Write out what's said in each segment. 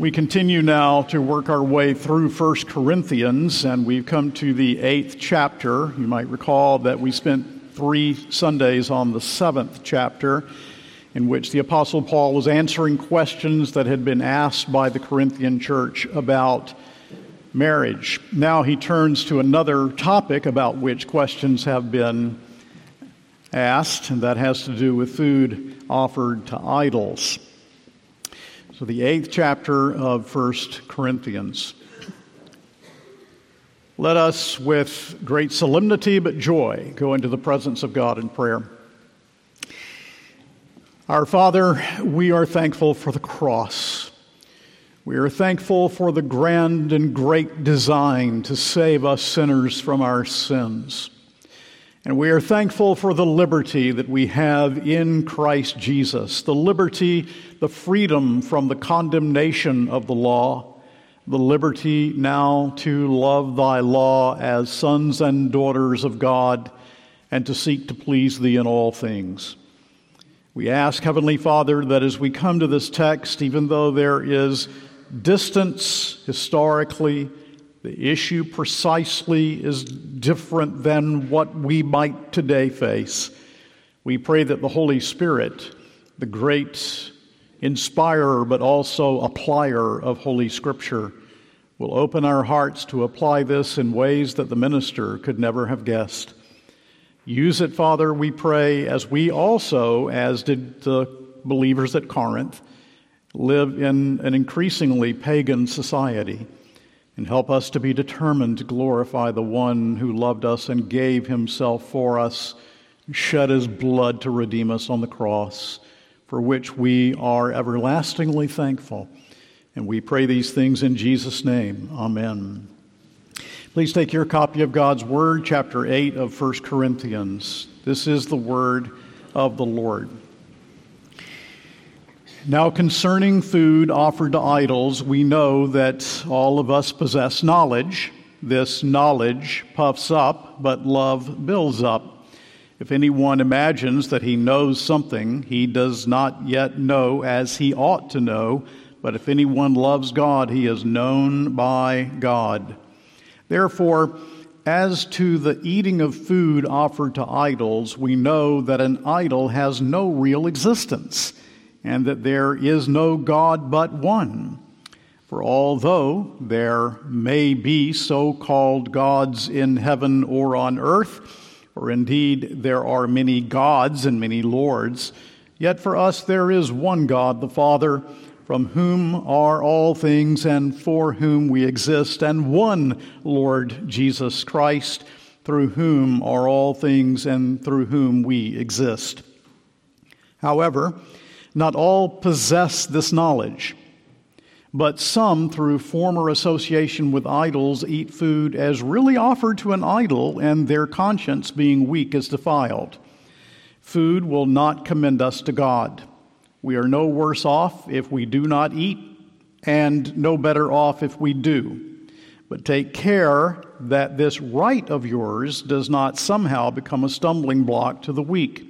We continue now to work our way through 1 Corinthians, and we've come to the eighth chapter. You might recall that we spent three Sundays on the seventh chapter, in which the Apostle Paul was answering questions that had been asked by the Corinthian church about marriage. Now he turns to another topic about which questions have been asked, and that has to do with food offered to idols. So, the eighth chapter of First Corinthians. Let us, with great solemnity but joy, go into the presence of God in prayer. Our Father, we are thankful for the cross. We are thankful for the grand and great design to save us sinners from our sins. And we are thankful for the liberty that we have in Christ Jesus, the liberty, the freedom from the condemnation of the law, the liberty now to love thy law as sons and daughters of God and to seek to please thee in all things. We ask, Heavenly Father, that as we come to this text, even though there is distance historically, the issue precisely is different than what we might today face. We pray that the Holy Spirit, the great inspirer but also applier of Holy Scripture, will open our hearts to apply this in ways that the minister could never have guessed. Use it, Father, we pray, as we also, as did the believers at Corinth, live in an increasingly pagan society and help us to be determined to glorify the one who loved us and gave himself for us, shed his blood to redeem us on the cross, for which we are everlastingly thankful. And we pray these things in Jesus' name. Amen. Please take your copy of God's Word, chapter 8 of 1 Corinthians. This is the Word of the Lord. Now, concerning food offered to idols, we know that all of us possess knowledge. This knowledge puffs up, but love builds up. If anyone imagines that he knows something, he does not yet know as he ought to know. But if anyone loves God, he is known by God. Therefore, as to the eating of food offered to idols, we know that an idol has no real existence and that there is no God but one. For although there may be so called gods in heaven or on earth, or indeed there are many gods and many lords, yet for us there is one God, the Father, from whom are all things and for whom we exist, and one Lord Jesus Christ, through whom are all things and through whom we exist. However, not all possess this knowledge, but some, through former association with idols, eat food as really offered to an idol, and their conscience, being weak, is defiled. Food will not commend us to God. We are no worse off if we do not eat, and no better off if we do. But take care that this right of yours does not somehow become a stumbling block to the weak.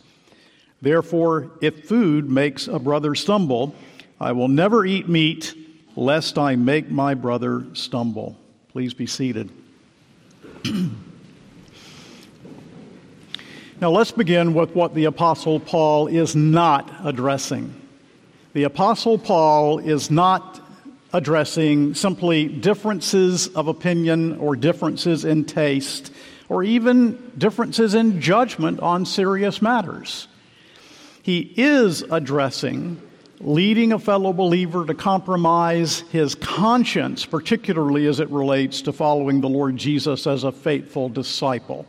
Therefore, if food makes a brother stumble, I will never eat meat, lest I make my brother stumble. Please be seated. now, let's begin with what the Apostle Paul is not addressing. The Apostle Paul is not addressing simply differences of opinion or differences in taste or even differences in judgment on serious matters he is addressing leading a fellow believer to compromise his conscience, particularly as it relates to following the Lord Jesus as a faithful disciple.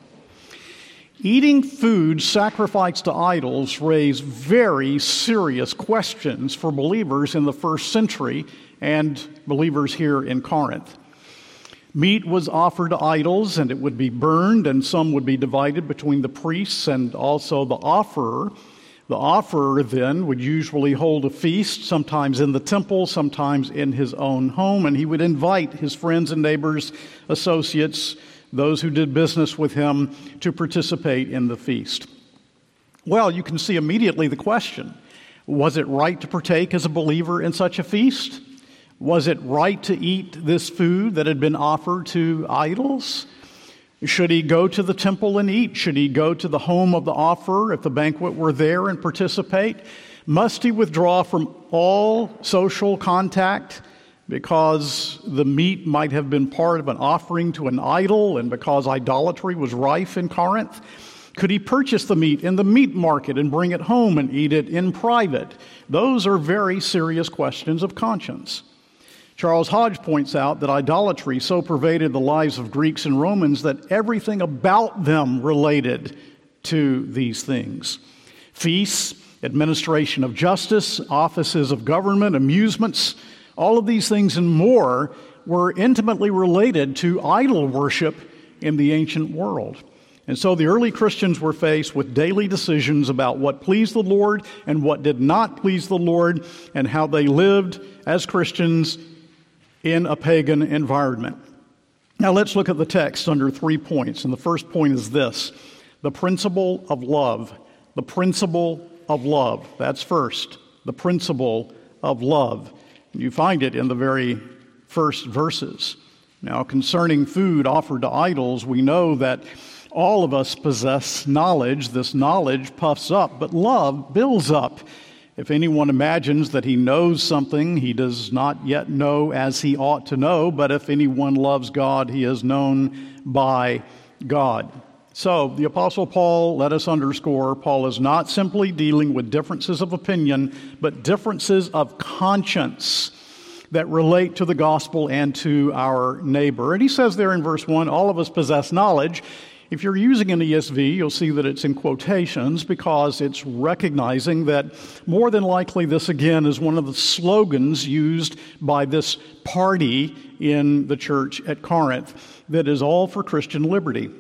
Eating food sacrificed to idols raised very serious questions for believers in the first century and believers here in Corinth. Meat was offered to idols and it would be burned, and some would be divided between the priests and also the offerer. The offerer then would usually hold a feast, sometimes in the temple, sometimes in his own home, and he would invite his friends and neighbors, associates, those who did business with him, to participate in the feast. Well, you can see immediately the question was it right to partake as a believer in such a feast? Was it right to eat this food that had been offered to idols? Should he go to the temple and eat? Should he go to the home of the offerer if the banquet were there and participate? Must he withdraw from all social contact because the meat might have been part of an offering to an idol and because idolatry was rife in Corinth? Could he purchase the meat in the meat market and bring it home and eat it in private? Those are very serious questions of conscience. Charles Hodge points out that idolatry so pervaded the lives of Greeks and Romans that everything about them related to these things feasts, administration of justice, offices of government, amusements, all of these things and more were intimately related to idol worship in the ancient world. And so the early Christians were faced with daily decisions about what pleased the Lord and what did not please the Lord, and how they lived as Christians in a pagan environment. Now let's look at the text under three points. And the first point is this the principle of love. The principle of love. That's first. The principle of love. You find it in the very first verses. Now, concerning food offered to idols, we know that all of us possess knowledge. This knowledge puffs up, but love builds up. If anyone imagines that he knows something, he does not yet know as he ought to know, but if anyone loves God, he is known by God. So, the Apostle Paul, let us underscore, Paul is not simply dealing with differences of opinion, but differences of conscience that relate to the gospel and to our neighbor. And he says there in verse 1 all of us possess knowledge. If you're using an ESV, you'll see that it's in quotations because it's recognizing that more than likely this again is one of the slogans used by this party in the church at Corinth that is all for Christian liberty.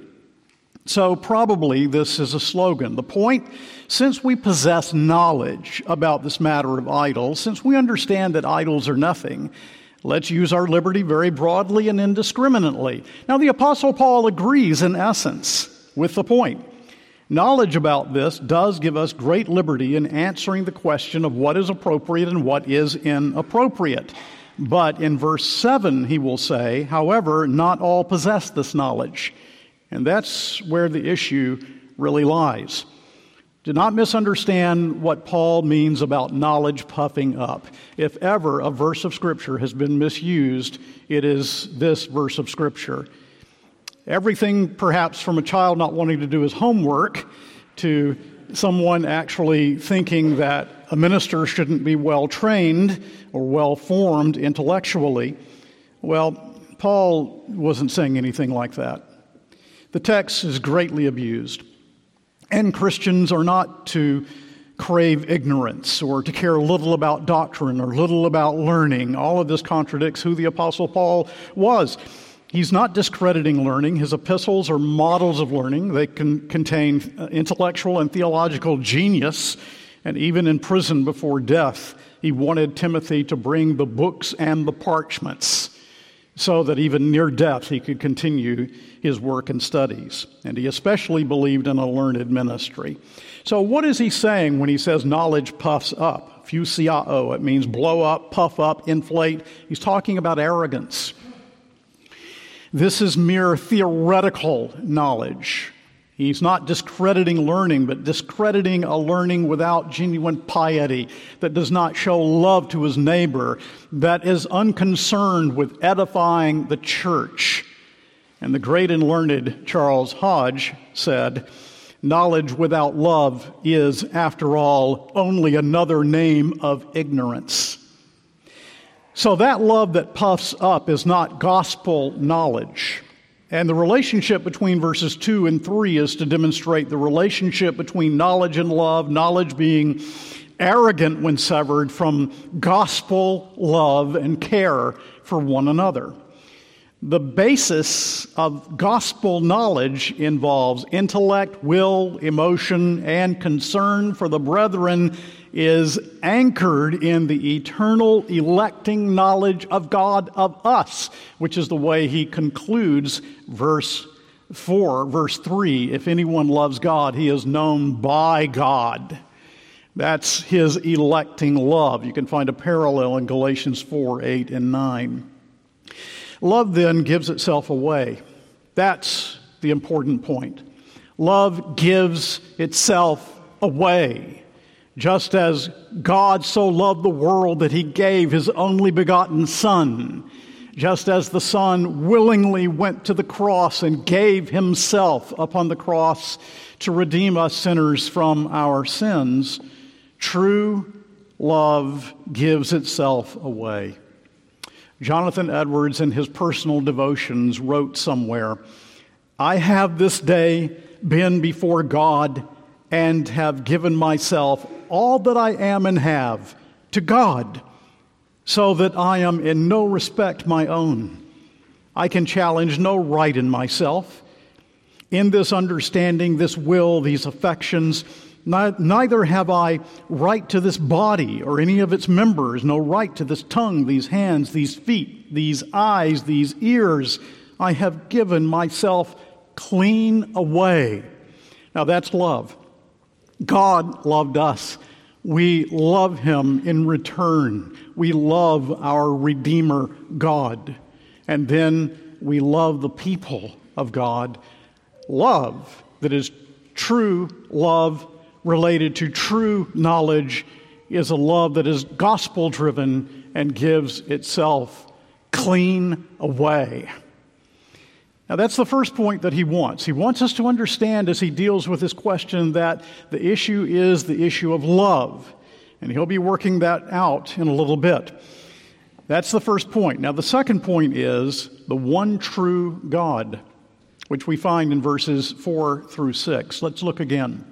So, probably this is a slogan. The point since we possess knowledge about this matter of idols, since we understand that idols are nothing, Let's use our liberty very broadly and indiscriminately. Now, the Apostle Paul agrees in essence with the point. Knowledge about this does give us great liberty in answering the question of what is appropriate and what is inappropriate. But in verse 7, he will say, however, not all possess this knowledge. And that's where the issue really lies. Do not misunderstand what Paul means about knowledge puffing up. If ever a verse of Scripture has been misused, it is this verse of Scripture. Everything, perhaps, from a child not wanting to do his homework to someone actually thinking that a minister shouldn't be well trained or well formed intellectually. Well, Paul wasn't saying anything like that. The text is greatly abused. And Christians are not to crave ignorance or to care little about doctrine or little about learning. All of this contradicts who the Apostle Paul was. He's not discrediting learning. His epistles are models of learning. They can contain intellectual and theological genius. And even in prison before death, he wanted Timothy to bring the books and the parchments so that even near death he could continue his work and studies. And he especially believed in a learned ministry. So, what is he saying when he says knowledge puffs up? Phuseiao, it means blow up, puff up, inflate. He's talking about arrogance. This is mere theoretical knowledge. He's not discrediting learning, but discrediting a learning without genuine piety, that does not show love to his neighbor, that is unconcerned with edifying the church. And the great and learned Charles Hodge said, Knowledge without love is, after all, only another name of ignorance. So that love that puffs up is not gospel knowledge. And the relationship between verses 2 and 3 is to demonstrate the relationship between knowledge and love, knowledge being arrogant when severed from gospel love and care for one another. The basis of gospel knowledge involves intellect, will, emotion, and concern for the brethren is anchored in the eternal electing knowledge of God of us, which is the way he concludes verse 4, verse 3. If anyone loves God, he is known by God. That's his electing love. You can find a parallel in Galatians 4, 8, and 9. Love then gives itself away. That's the important point. Love gives itself away. Just as God so loved the world that he gave his only begotten Son, just as the Son willingly went to the cross and gave himself upon the cross to redeem us sinners from our sins, true love gives itself away. Jonathan Edwards, in his personal devotions, wrote somewhere I have this day been before God and have given myself all that I am and have to God, so that I am in no respect my own. I can challenge no right in myself. In this understanding, this will, these affections, Neither have I right to this body or any of its members, no right to this tongue, these hands, these feet, these eyes, these ears. I have given myself clean away. Now that's love. God loved us. We love him in return. We love our Redeemer, God. And then we love the people of God. Love that is true love related to true knowledge is a love that is gospel driven and gives itself clean away. Now, that's the first point that he wants. He wants us to understand as he deals with this question that the issue is the issue of love. And he'll be working that out in a little bit. That's the first point. Now, the second point is the one true God, which we find in verses 4 through 6. Let's look again.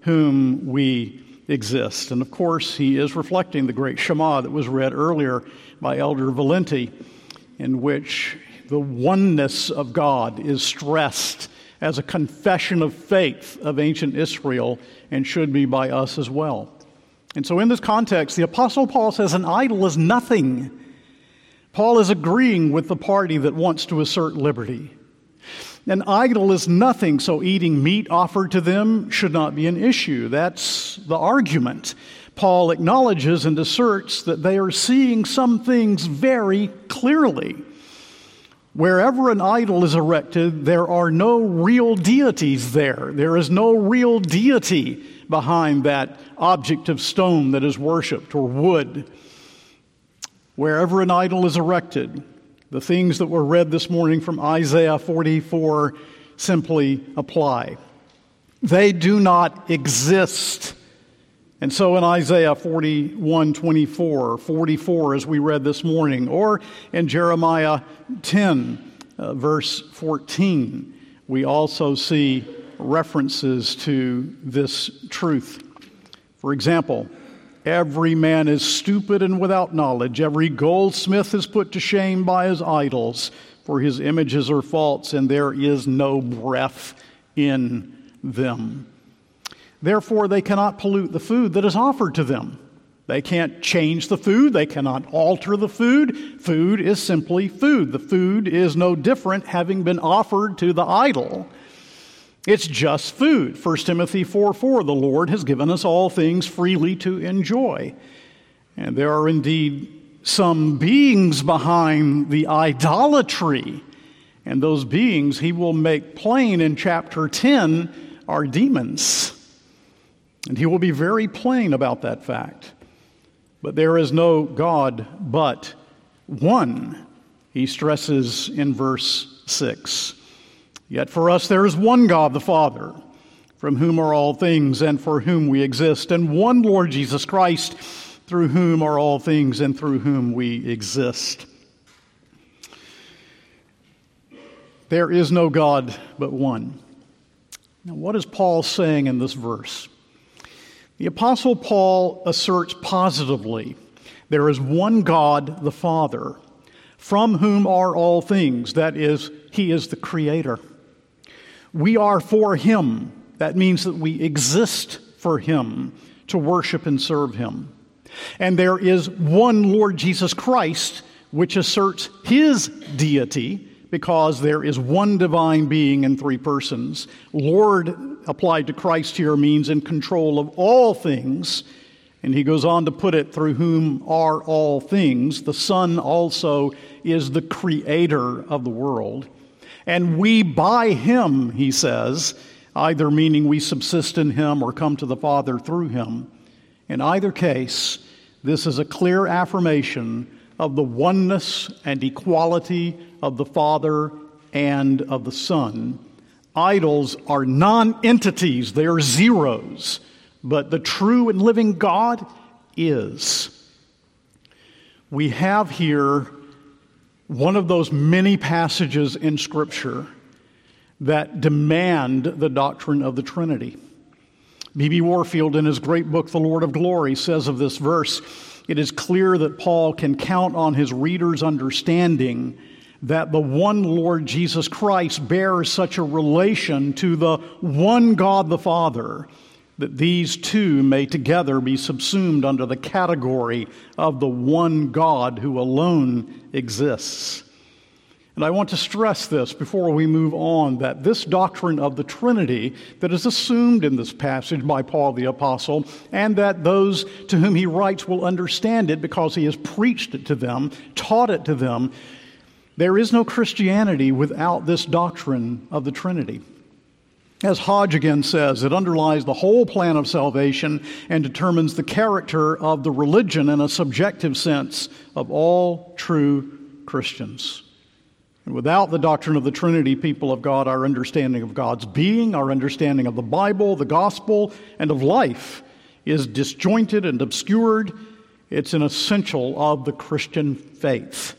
whom we exist. And of course, he is reflecting the great Shema that was read earlier by Elder Valenti, in which the oneness of God is stressed as a confession of faith of ancient Israel and should be by us as well. And so, in this context, the Apostle Paul says an idol is nothing. Paul is agreeing with the party that wants to assert liberty. An idol is nothing, so eating meat offered to them should not be an issue. That's the argument. Paul acknowledges and asserts that they are seeing some things very clearly. Wherever an idol is erected, there are no real deities there. There is no real deity behind that object of stone that is worshiped or wood. Wherever an idol is erected, the things that were read this morning from Isaiah 44 simply apply. They do not exist. And so in Isaiah 41 24, 44, as we read this morning, or in Jeremiah 10, uh, verse 14, we also see references to this truth. For example, Every man is stupid and without knowledge. Every goldsmith is put to shame by his idols, for his images are false, and there is no breath in them. Therefore, they cannot pollute the food that is offered to them. They can't change the food. They cannot alter the food. Food is simply food. The food is no different having been offered to the idol. It's just food. 1 Timothy 4 4, the Lord has given us all things freely to enjoy. And there are indeed some beings behind the idolatry. And those beings he will make plain in chapter 10 are demons. And he will be very plain about that fact. But there is no God but one, he stresses in verse 6. Yet for us there is one God, the Father, from whom are all things and for whom we exist, and one Lord Jesus Christ, through whom are all things and through whom we exist. There is no God but one. Now, what is Paul saying in this verse? The Apostle Paul asserts positively there is one God, the Father, from whom are all things. That is, He is the Creator. We are for Him. That means that we exist for Him, to worship and serve Him. And there is one Lord Jesus Christ, which asserts His deity because there is one divine being in three persons. Lord applied to Christ here means in control of all things. And he goes on to put it, through whom are all things. The Son also is the creator of the world. And we by him, he says, either meaning we subsist in him or come to the Father through him. In either case, this is a clear affirmation of the oneness and equality of the Father and of the Son. Idols are non entities, they are zeros, but the true and living God is. We have here one of those many passages in Scripture that demand the doctrine of the Trinity. B.B. Warfield, in his great book, The Lord of Glory, says of this verse it is clear that Paul can count on his readers' understanding that the one Lord Jesus Christ bears such a relation to the one God the Father that these two may together be subsumed under the category of the one God who alone exists. And I want to stress this before we move on that this doctrine of the Trinity that is assumed in this passage by Paul the Apostle, and that those to whom he writes will understand it because he has preached it to them, taught it to them, there is no Christianity without this doctrine of the Trinity. As Hodge again says, it underlies the whole plan of salvation and determines the character of the religion in a subjective sense of all true Christians. And without the doctrine of the Trinity, people of God, our understanding of God's being, our understanding of the Bible, the gospel, and of life is disjointed and obscured. It's an essential of the Christian faith.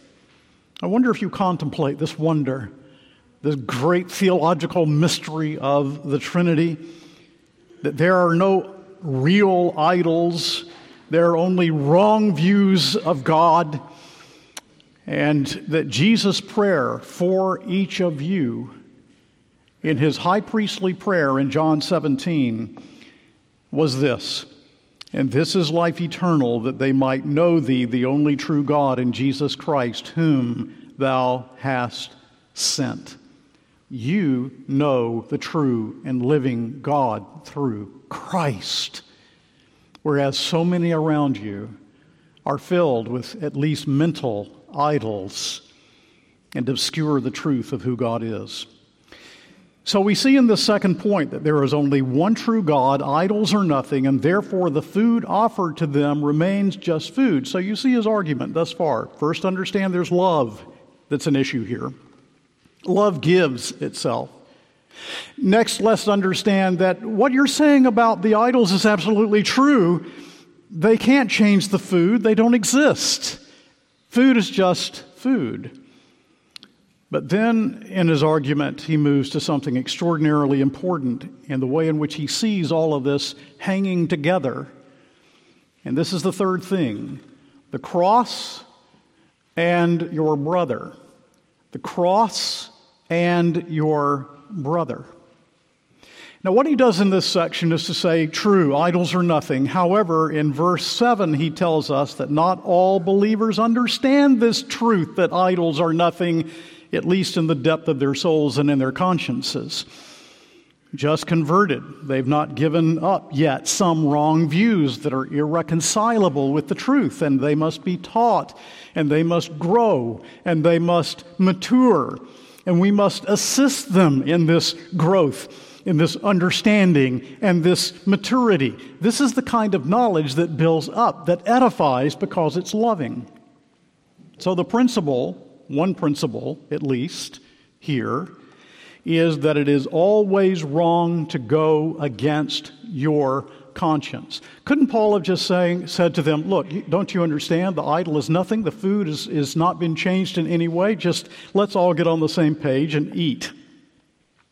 I wonder if you contemplate this wonder, this great theological mystery of the Trinity, that there are no real idols, there are only wrong views of God and that Jesus' prayer for each of you in his high priestly prayer in John 17 was this And this is life eternal, that they might know thee, the only true God, and Jesus Christ, whom thou hast sent. You know the true and living God through Christ, whereas so many around you are filled with at least mental idols and obscure the truth of who God is. So we see in the second point that there is only one true God, idols are nothing, and therefore the food offered to them remains just food. So you see his argument thus far. First, understand there's love that's an issue here. Love gives itself. Next, let's understand that what you're saying about the idols is absolutely true. They can't change the food, they don't exist. Food is just food. But then in his argument, he moves to something extraordinarily important in the way in which he sees all of this hanging together. And this is the third thing the cross and your brother. The cross and your brother. Now, what he does in this section is to say, true, idols are nothing. However, in verse 7, he tells us that not all believers understand this truth that idols are nothing, at least in the depth of their souls and in their consciences. Just converted, they've not given up yet some wrong views that are irreconcilable with the truth, and they must be taught, and they must grow, and they must mature and we must assist them in this growth, in this understanding, and this maturity. This is the kind of knowledge that builds up, that edifies because it's loving. So, the principle, one principle at least, here, is that it is always wrong to go against your conscience. Couldn't Paul have just saying, said to them, Look, don't you understand? The idol is nothing. The food is, is not been changed in any way. Just let's all get on the same page and eat.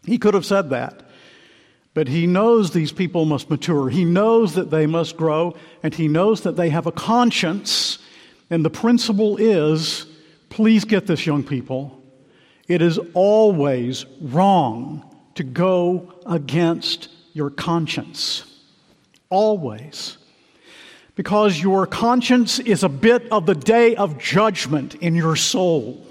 He could have said that. But he knows these people must mature. He knows that they must grow, and he knows that they have a conscience. And the principle is please get this, young people. It is always wrong to go against your conscience. Always. Because your conscience is a bit of the day of judgment in your soul,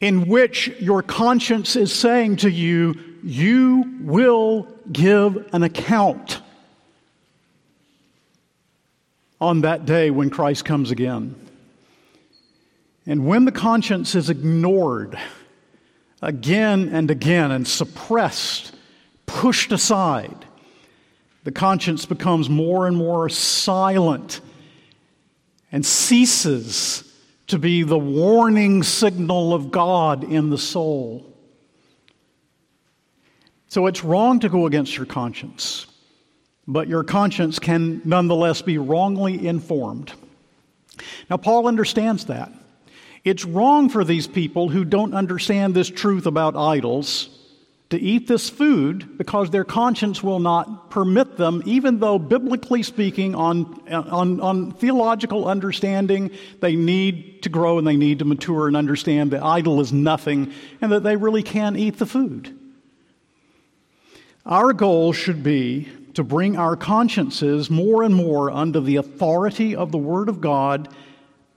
in which your conscience is saying to you, You will give an account on that day when Christ comes again. And when the conscience is ignored again and again and suppressed, pushed aside, the conscience becomes more and more silent and ceases to be the warning signal of God in the soul. So it's wrong to go against your conscience, but your conscience can nonetheless be wrongly informed. Now, Paul understands that. It's wrong for these people who don't understand this truth about idols to eat this food because their conscience will not permit them, even though, biblically speaking, on, on, on, theological understanding, they need to grow and they need to mature and understand the idol is nothing and that they really can eat the food. Our goal should be to bring our consciences more and more under the authority of the Word of God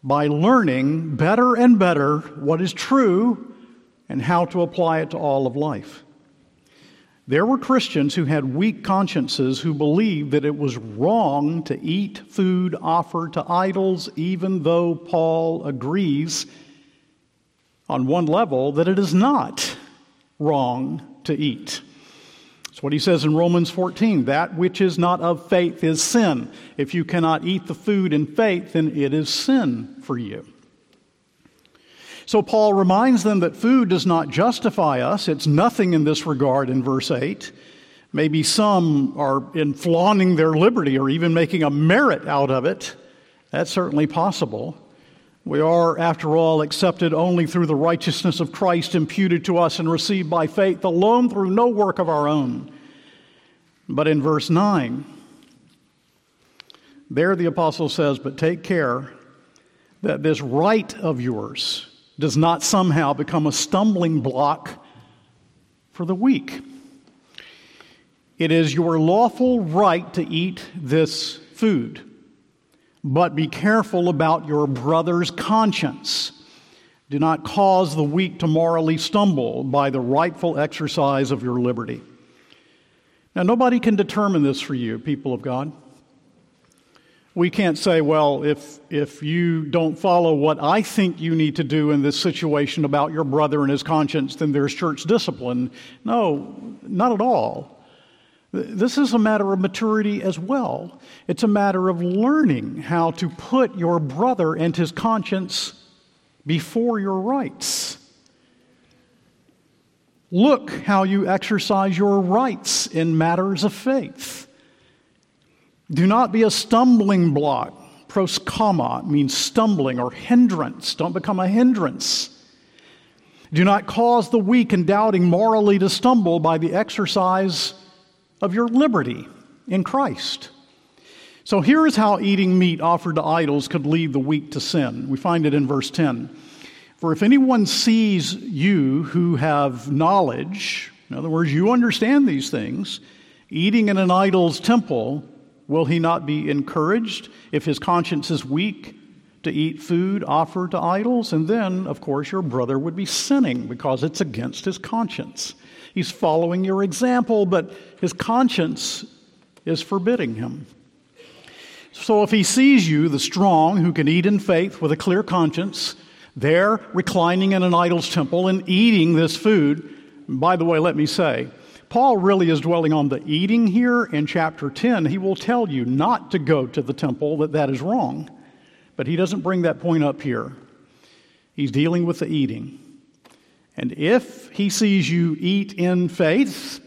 by learning better and better what is true and how to apply it to all of life. There were Christians who had weak consciences who believed that it was wrong to eat food offered to idols, even though Paul agrees on one level that it is not wrong to eat. That's what he says in Romans 14 that which is not of faith is sin. If you cannot eat the food in faith, then it is sin for you. So Paul reminds them that food does not justify us. It's nothing in this regard in verse 8. Maybe some are in flaunting their liberty or even making a merit out of it. That's certainly possible. We are, after all, accepted only through the righteousness of Christ imputed to us and received by faith alone through no work of our own. But in verse 9, there the apostle says, But take care that this right of yours, does not somehow become a stumbling block for the weak. It is your lawful right to eat this food, but be careful about your brother's conscience. Do not cause the weak to morally stumble by the rightful exercise of your liberty. Now, nobody can determine this for you, people of God. We can't say, well, if, if you don't follow what I think you need to do in this situation about your brother and his conscience, then there's church discipline. No, not at all. This is a matter of maturity as well. It's a matter of learning how to put your brother and his conscience before your rights. Look how you exercise your rights in matters of faith. Do not be a stumbling block. Proskomma means stumbling or hindrance. Don't become a hindrance. Do not cause the weak and doubting morally to stumble by the exercise of your liberty in Christ. So here is how eating meat offered to idols could lead the weak to sin. We find it in verse 10. For if anyone sees you who have knowledge, in other words, you understand these things, eating in an idol's temple, Will he not be encouraged if his conscience is weak to eat food offered to idols? And then, of course, your brother would be sinning because it's against his conscience. He's following your example, but his conscience is forbidding him. So if he sees you, the strong, who can eat in faith with a clear conscience, There, reclining in an idol's temple and eating this food. By the way, let me say, Paul really is dwelling on the eating here in chapter 10. He will tell you not to go to the temple, that that is wrong. But he doesn't bring that point up here. He's dealing with the eating. And if he sees you eat in faith,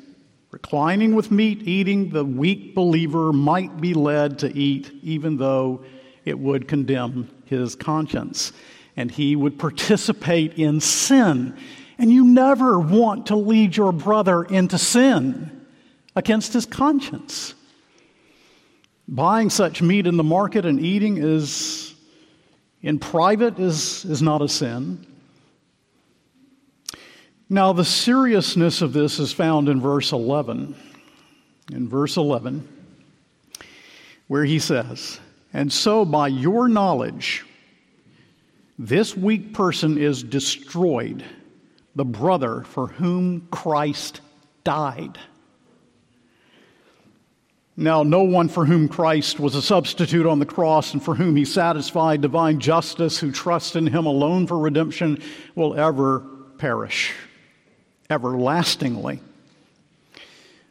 reclining with meat eating, the weak believer might be led to eat, even though it would condemn his conscience. And he would participate in sin. And you never want to lead your brother into sin against his conscience. Buying such meat in the market and eating is in private is, is not a sin. Now, the seriousness of this is found in verse 11. In verse 11, where he says, And so by your knowledge, this weak person is destroyed the brother for whom Christ died. Now, no one for whom Christ was a substitute on the cross and for whom he satisfied divine justice, who trusts in him alone for redemption, will ever perish, everlastingly.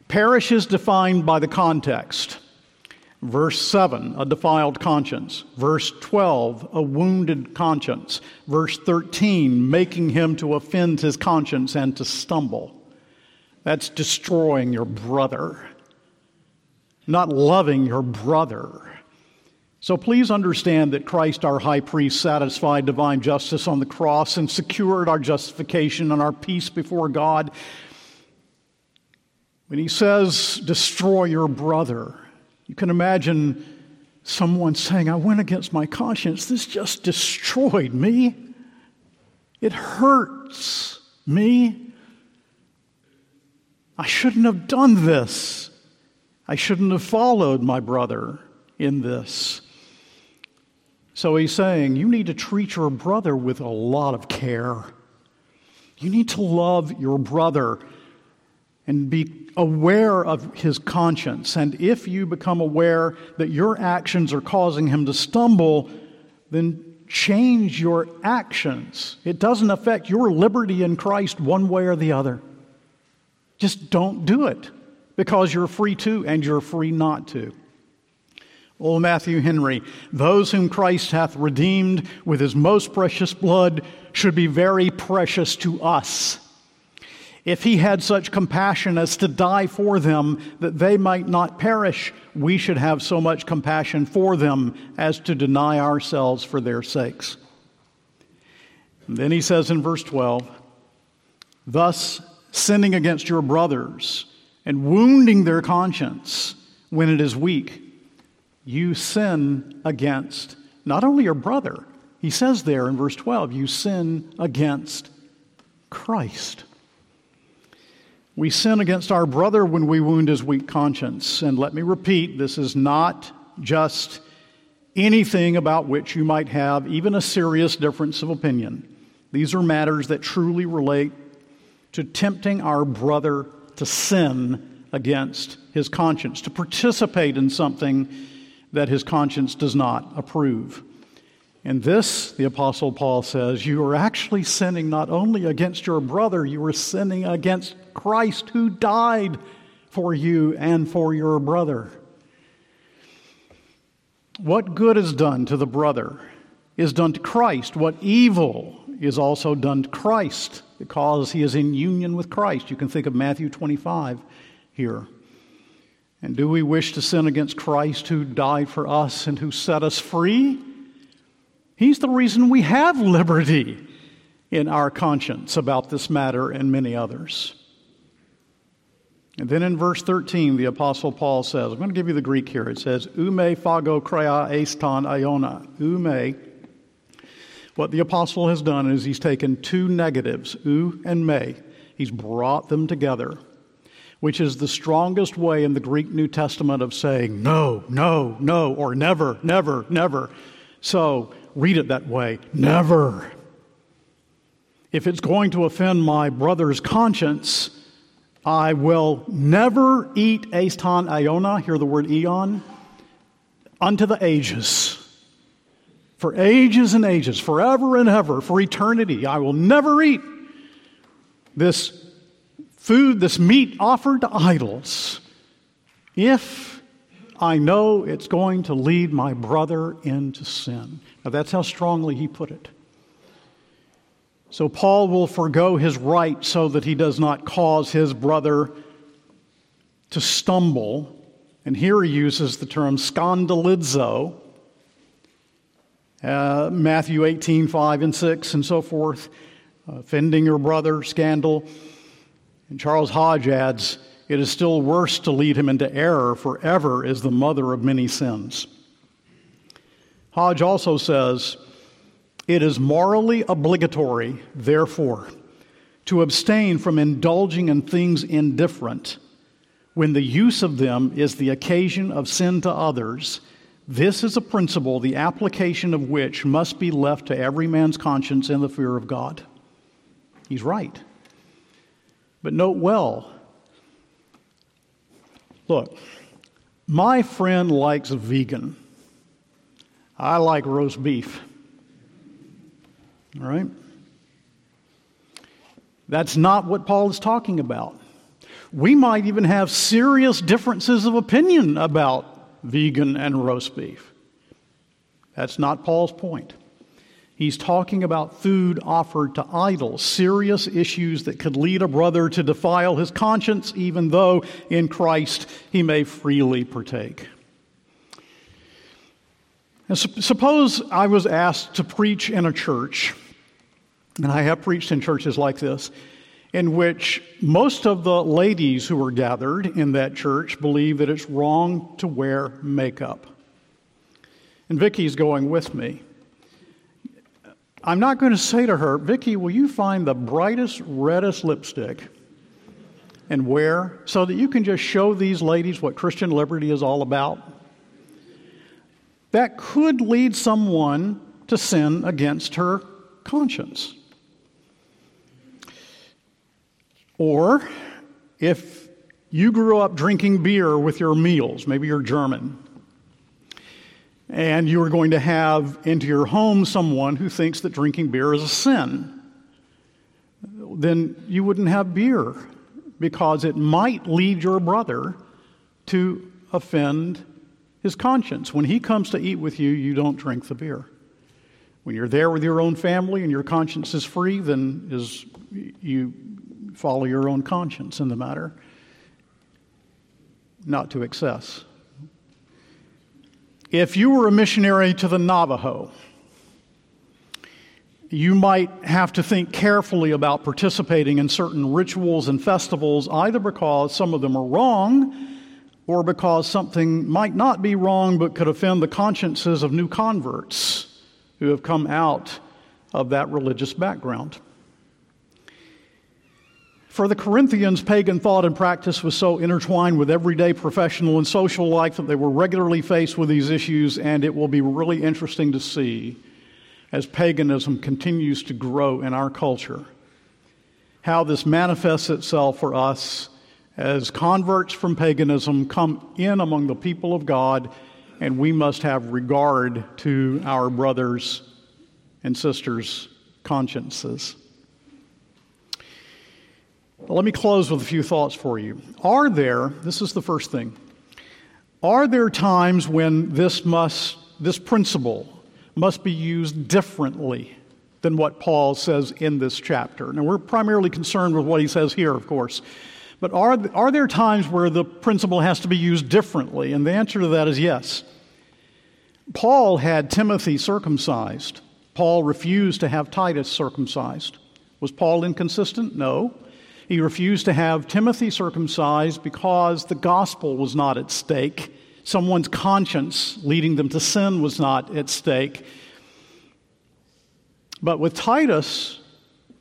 Perish is defined by the context. Verse 7, a defiled conscience. Verse 12, a wounded conscience. Verse 13, making him to offend his conscience and to stumble. That's destroying your brother, not loving your brother. So please understand that Christ, our high priest, satisfied divine justice on the cross and secured our justification and our peace before God. When he says, destroy your brother, you can imagine someone saying, I went against my conscience. This just destroyed me. It hurts me. I shouldn't have done this. I shouldn't have followed my brother in this. So he's saying, You need to treat your brother with a lot of care. You need to love your brother and be aware of his conscience. And if you become aware that your actions are causing him to stumble, then change your actions. It doesn't affect your liberty in Christ one way or the other. Just don't do it because you're free to and you're free not to. Old Matthew Henry, those whom Christ hath redeemed with his most precious blood should be very precious to us if he had such compassion as to die for them that they might not perish, we should have so much compassion for them as to deny ourselves for their sakes. And then he says in verse 12, Thus, sinning against your brothers and wounding their conscience when it is weak, you sin against not only your brother, he says there in verse 12, you sin against Christ. We sin against our brother when we wound his weak conscience. And let me repeat this is not just anything about which you might have even a serious difference of opinion. These are matters that truly relate to tempting our brother to sin against his conscience, to participate in something that his conscience does not approve. And this, the Apostle Paul says, you are actually sinning not only against your brother, you are sinning against Christ who died for you and for your brother. What good is done to the brother is done to Christ. What evil is also done to Christ because he is in union with Christ. You can think of Matthew 25 here. And do we wish to sin against Christ who died for us and who set us free? He's the reason we have liberty in our conscience about this matter and many others. And then in verse 13, the Apostle Paul says, I'm going to give you the Greek here. It says, Ume phago krea eston iona. Ume. What the Apostle has done is he's taken two negatives, u and me, he's brought them together, which is the strongest way in the Greek New Testament of saying no, no, no, or never, never, never. So read it that way. Never. If it's going to offend my brother's conscience, I will never eat aston iona, hear the word eon, unto the ages. For ages and ages, forever and ever, for eternity, I will never eat this food, this meat offered to idols, if I know it's going to lead my brother into sin. Now, that's how strongly he put it. So, Paul will forego his right so that he does not cause his brother to stumble. And here he uses the term scandalizo, uh, Matthew 18, 5 and 6, and so forth. offending your brother, scandal. And Charles Hodge adds, it is still worse to lead him into error, for error is the mother of many sins. Hodge also says, it is morally obligatory, therefore, to abstain from indulging in things indifferent when the use of them is the occasion of sin to others. This is a principle, the application of which must be left to every man's conscience in the fear of God. He's right. But note well look, my friend likes vegan. I like roast beef. All right? That's not what Paul is talking about. We might even have serious differences of opinion about vegan and roast beef. That's not Paul's point. He's talking about food offered to idols, serious issues that could lead a brother to defile his conscience, even though in Christ he may freely partake. And suppose I was asked to preach in a church, and I have preached in churches like this, in which most of the ladies who are gathered in that church believe that it's wrong to wear makeup. And Vicky's going with me. I'm not going to say to her, Vicky, will you find the brightest, reddest lipstick and wear so that you can just show these ladies what Christian liberty is all about? That could lead someone to sin against her conscience. Or if you grew up drinking beer with your meals, maybe you're German, and you are going to have into your home someone who thinks that drinking beer is a sin, then you wouldn't have beer because it might lead your brother to offend his conscience. When he comes to eat with you, you don't drink the beer. When you're there with your own family and your conscience is free, then is you follow your own conscience in the matter, not to excess. If you were a missionary to the Navajo, you might have to think carefully about participating in certain rituals and festivals, either because some of them are wrong or because something might not be wrong but could offend the consciences of new converts who have come out of that religious background. For the Corinthians, pagan thought and practice was so intertwined with everyday professional and social life that they were regularly faced with these issues, and it will be really interesting to see as paganism continues to grow in our culture how this manifests itself for us as converts from paganism come in among the people of God, and we must have regard to our brothers and sisters' consciences. Let me close with a few thoughts for you. Are there, this is the first thing, are there times when this must, this principle must be used differently than what Paul says in this chapter? Now, we're primarily concerned with what he says here, of course. But are, are there times where the principle has to be used differently? And the answer to that is yes. Paul had Timothy circumcised. Paul refused to have Titus circumcised. Was Paul inconsistent? No. He refused to have Timothy circumcised because the gospel was not at stake. Someone's conscience leading them to sin was not at stake. But with Titus,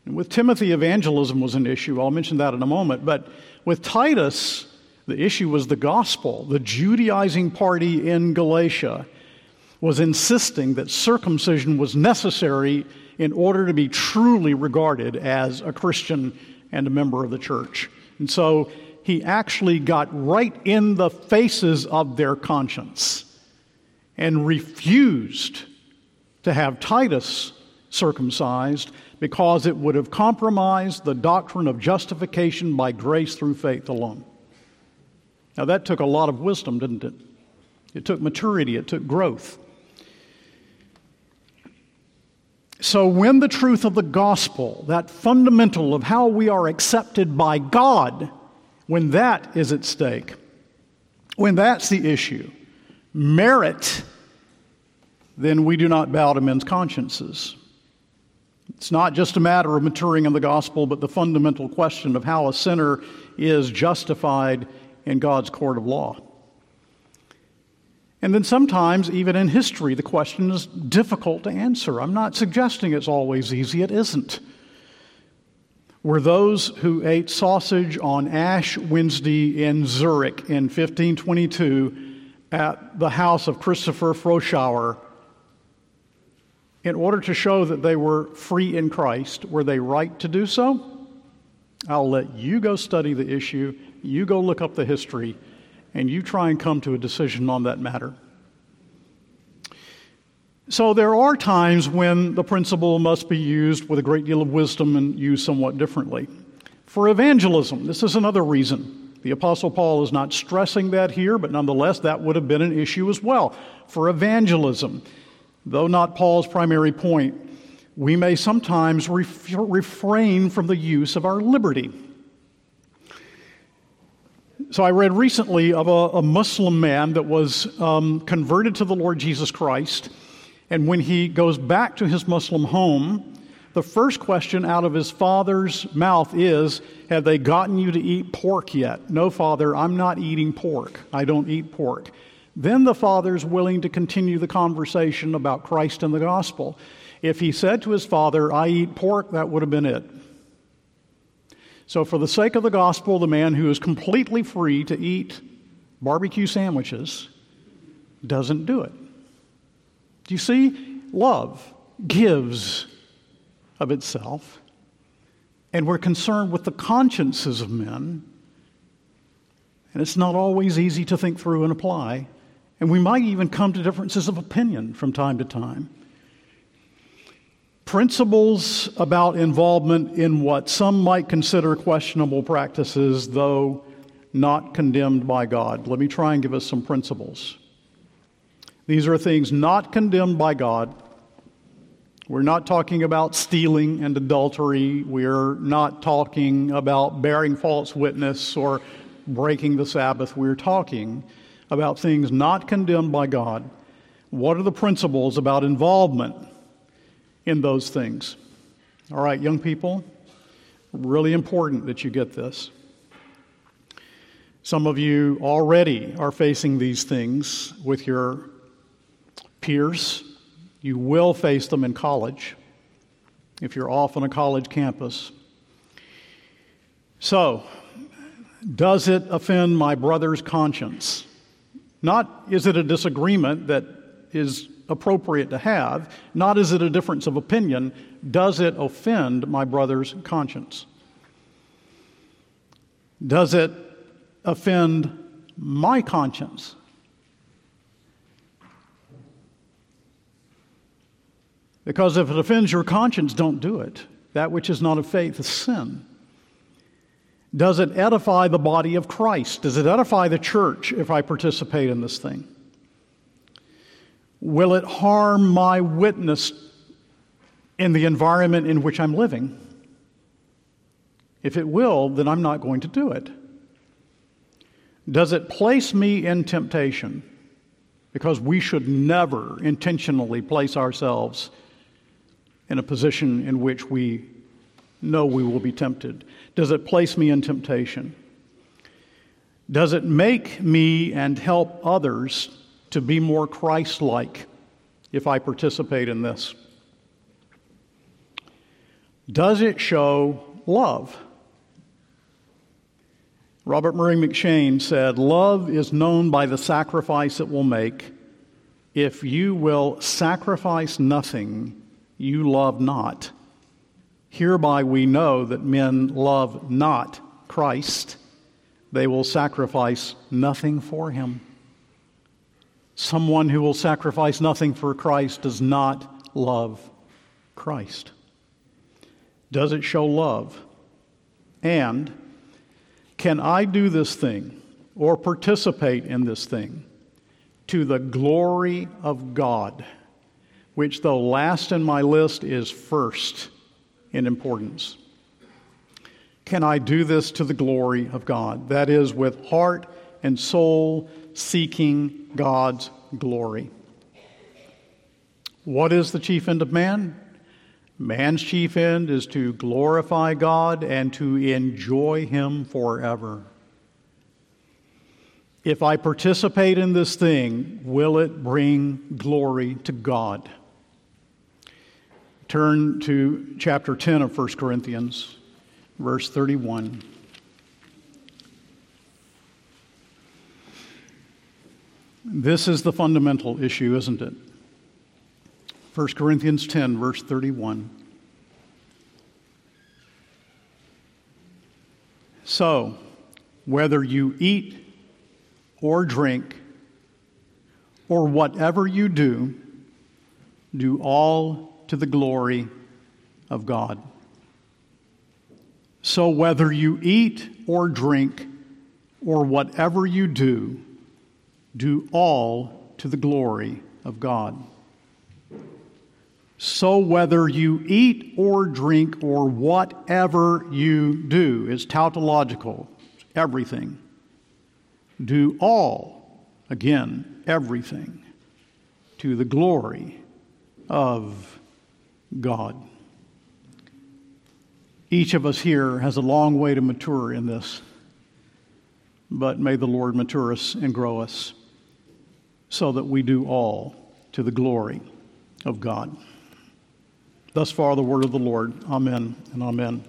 with Timothy, evangelism was an issue. I'll mention that in a moment. But with Titus, the issue was the gospel. The Judaizing party in Galatia was insisting that circumcision was necessary in order to be truly regarded as a Christian and a member of the church. And so he actually got right in the faces of their conscience and refused to have Titus circumcised because it would have compromised the doctrine of justification by grace through faith alone. Now, that took a lot of wisdom, didn't it? It took maturity, it took growth. So, when the truth of the gospel, that fundamental of how we are accepted by God, when that is at stake, when that's the issue, merit, then we do not bow to men's consciences. It's not just a matter of maturing in the gospel, but the fundamental question of how a sinner is justified in God's court of law. And then sometimes, even in history, the question is difficult to answer. I'm not suggesting it's always easy, it isn't. Were those who ate sausage on Ash Wednesday in Zurich in 1522 at the house of Christopher Froschauer, in order to show that they were free in Christ, were they right to do so? I'll let you go study the issue, you go look up the history, and you try and come to a decision on that matter. So there are times when the principle must be used with a great deal of wisdom and used somewhat differently. For evangelism, this is another reason. The Apostle Paul is not stressing that here, but nonetheless, that would have been an issue as well. For evangelism, though not Paul's primary point, we may sometimes ref- refrain from the use of our liberty. So I read recently of a, a Muslim man that was um, converted to the Lord Jesus Christ, and when he goes back to his Muslim home, the first question out of his father's mouth is, Have they gotten you to eat pork yet? No, father, I'm not eating pork. I don't eat pork. Then the father's willing to continue the conversation about Christ and the gospel. If he said to his father, I eat pork, that would have been it. So, for the sake of the gospel, the man who is completely free to eat barbecue sandwiches doesn't do it. Do you see? Love gives of itself, and we're concerned with the consciences of men, and it's not always easy to think through and apply, and we might even come to differences of opinion from time to time principles about involvement in what some might consider questionable practices, though not condemned by God. Let me try and give us some principles. These are things not condemned by God. We're not talking about stealing and adultery. We're not talking about bearing false witness or breaking the Sabbath. We're talking about things not condemned by God. What are the principles about involvement in those things. All right, young people, really important that you get this. Some of you already are facing these things with your peers. You will face them in college if you're off on a college campus. So, does it offend my brother's conscience? Not is it a disagreement that is appropriate to have, not is it a difference of opinion, does it offend my brother's conscience? Does it offend my conscience? Because if it offends your conscience, don't do it. That which is not of faith is sin. Does it edify the body of Christ? Does it edify the church if I participate in this thing? Will it harm my witness in the environment in which I'm living? If it will, then I'm not going to do it. Does it place me in temptation? Because we should never intentionally place ourselves in a position in which we know we will be tempted. Does it place me in temptation? Does it make me and help others to be more Christ like if I participate in this? Does it show love? Robert Murray M'Cheyne said, Love is known by the sacrifice it will make. If you will sacrifice nothing, you love not. Hereby we know that men love not Christ, they will sacrifice nothing for him. Someone who will sacrifice nothing for Christ does not love Christ? Does it show love? And can I do this thing or participate in this thing to the glory of God, which, though last in my list, is first in importance? Can I do this to the glory of God? That is, with heart and soul seeking God's glory. What is the chief end of man? Man's chief end is to glorify God and to enjoy Him forever. If I participate in this thing, will it bring glory to God? Turn to chapter 10 of 1 Corinthians, verse 31. This is the fundamental issue, isn't it? 1 Corinthians 10, verse 31. So, whether you eat or drink or whatever you do, do all to the glory of God. So, whether you eat or drink or whatever you do, do all to the glory of God. So, whether you eat or drink or whatever you do is tautological, everything. Do all, again, everything, to the glory of God. Each of us here has a long way to mature in this, but may the Lord mature us and grow us so that we do all to the glory of God. Thus far, the word of the Lord. Amen and amen.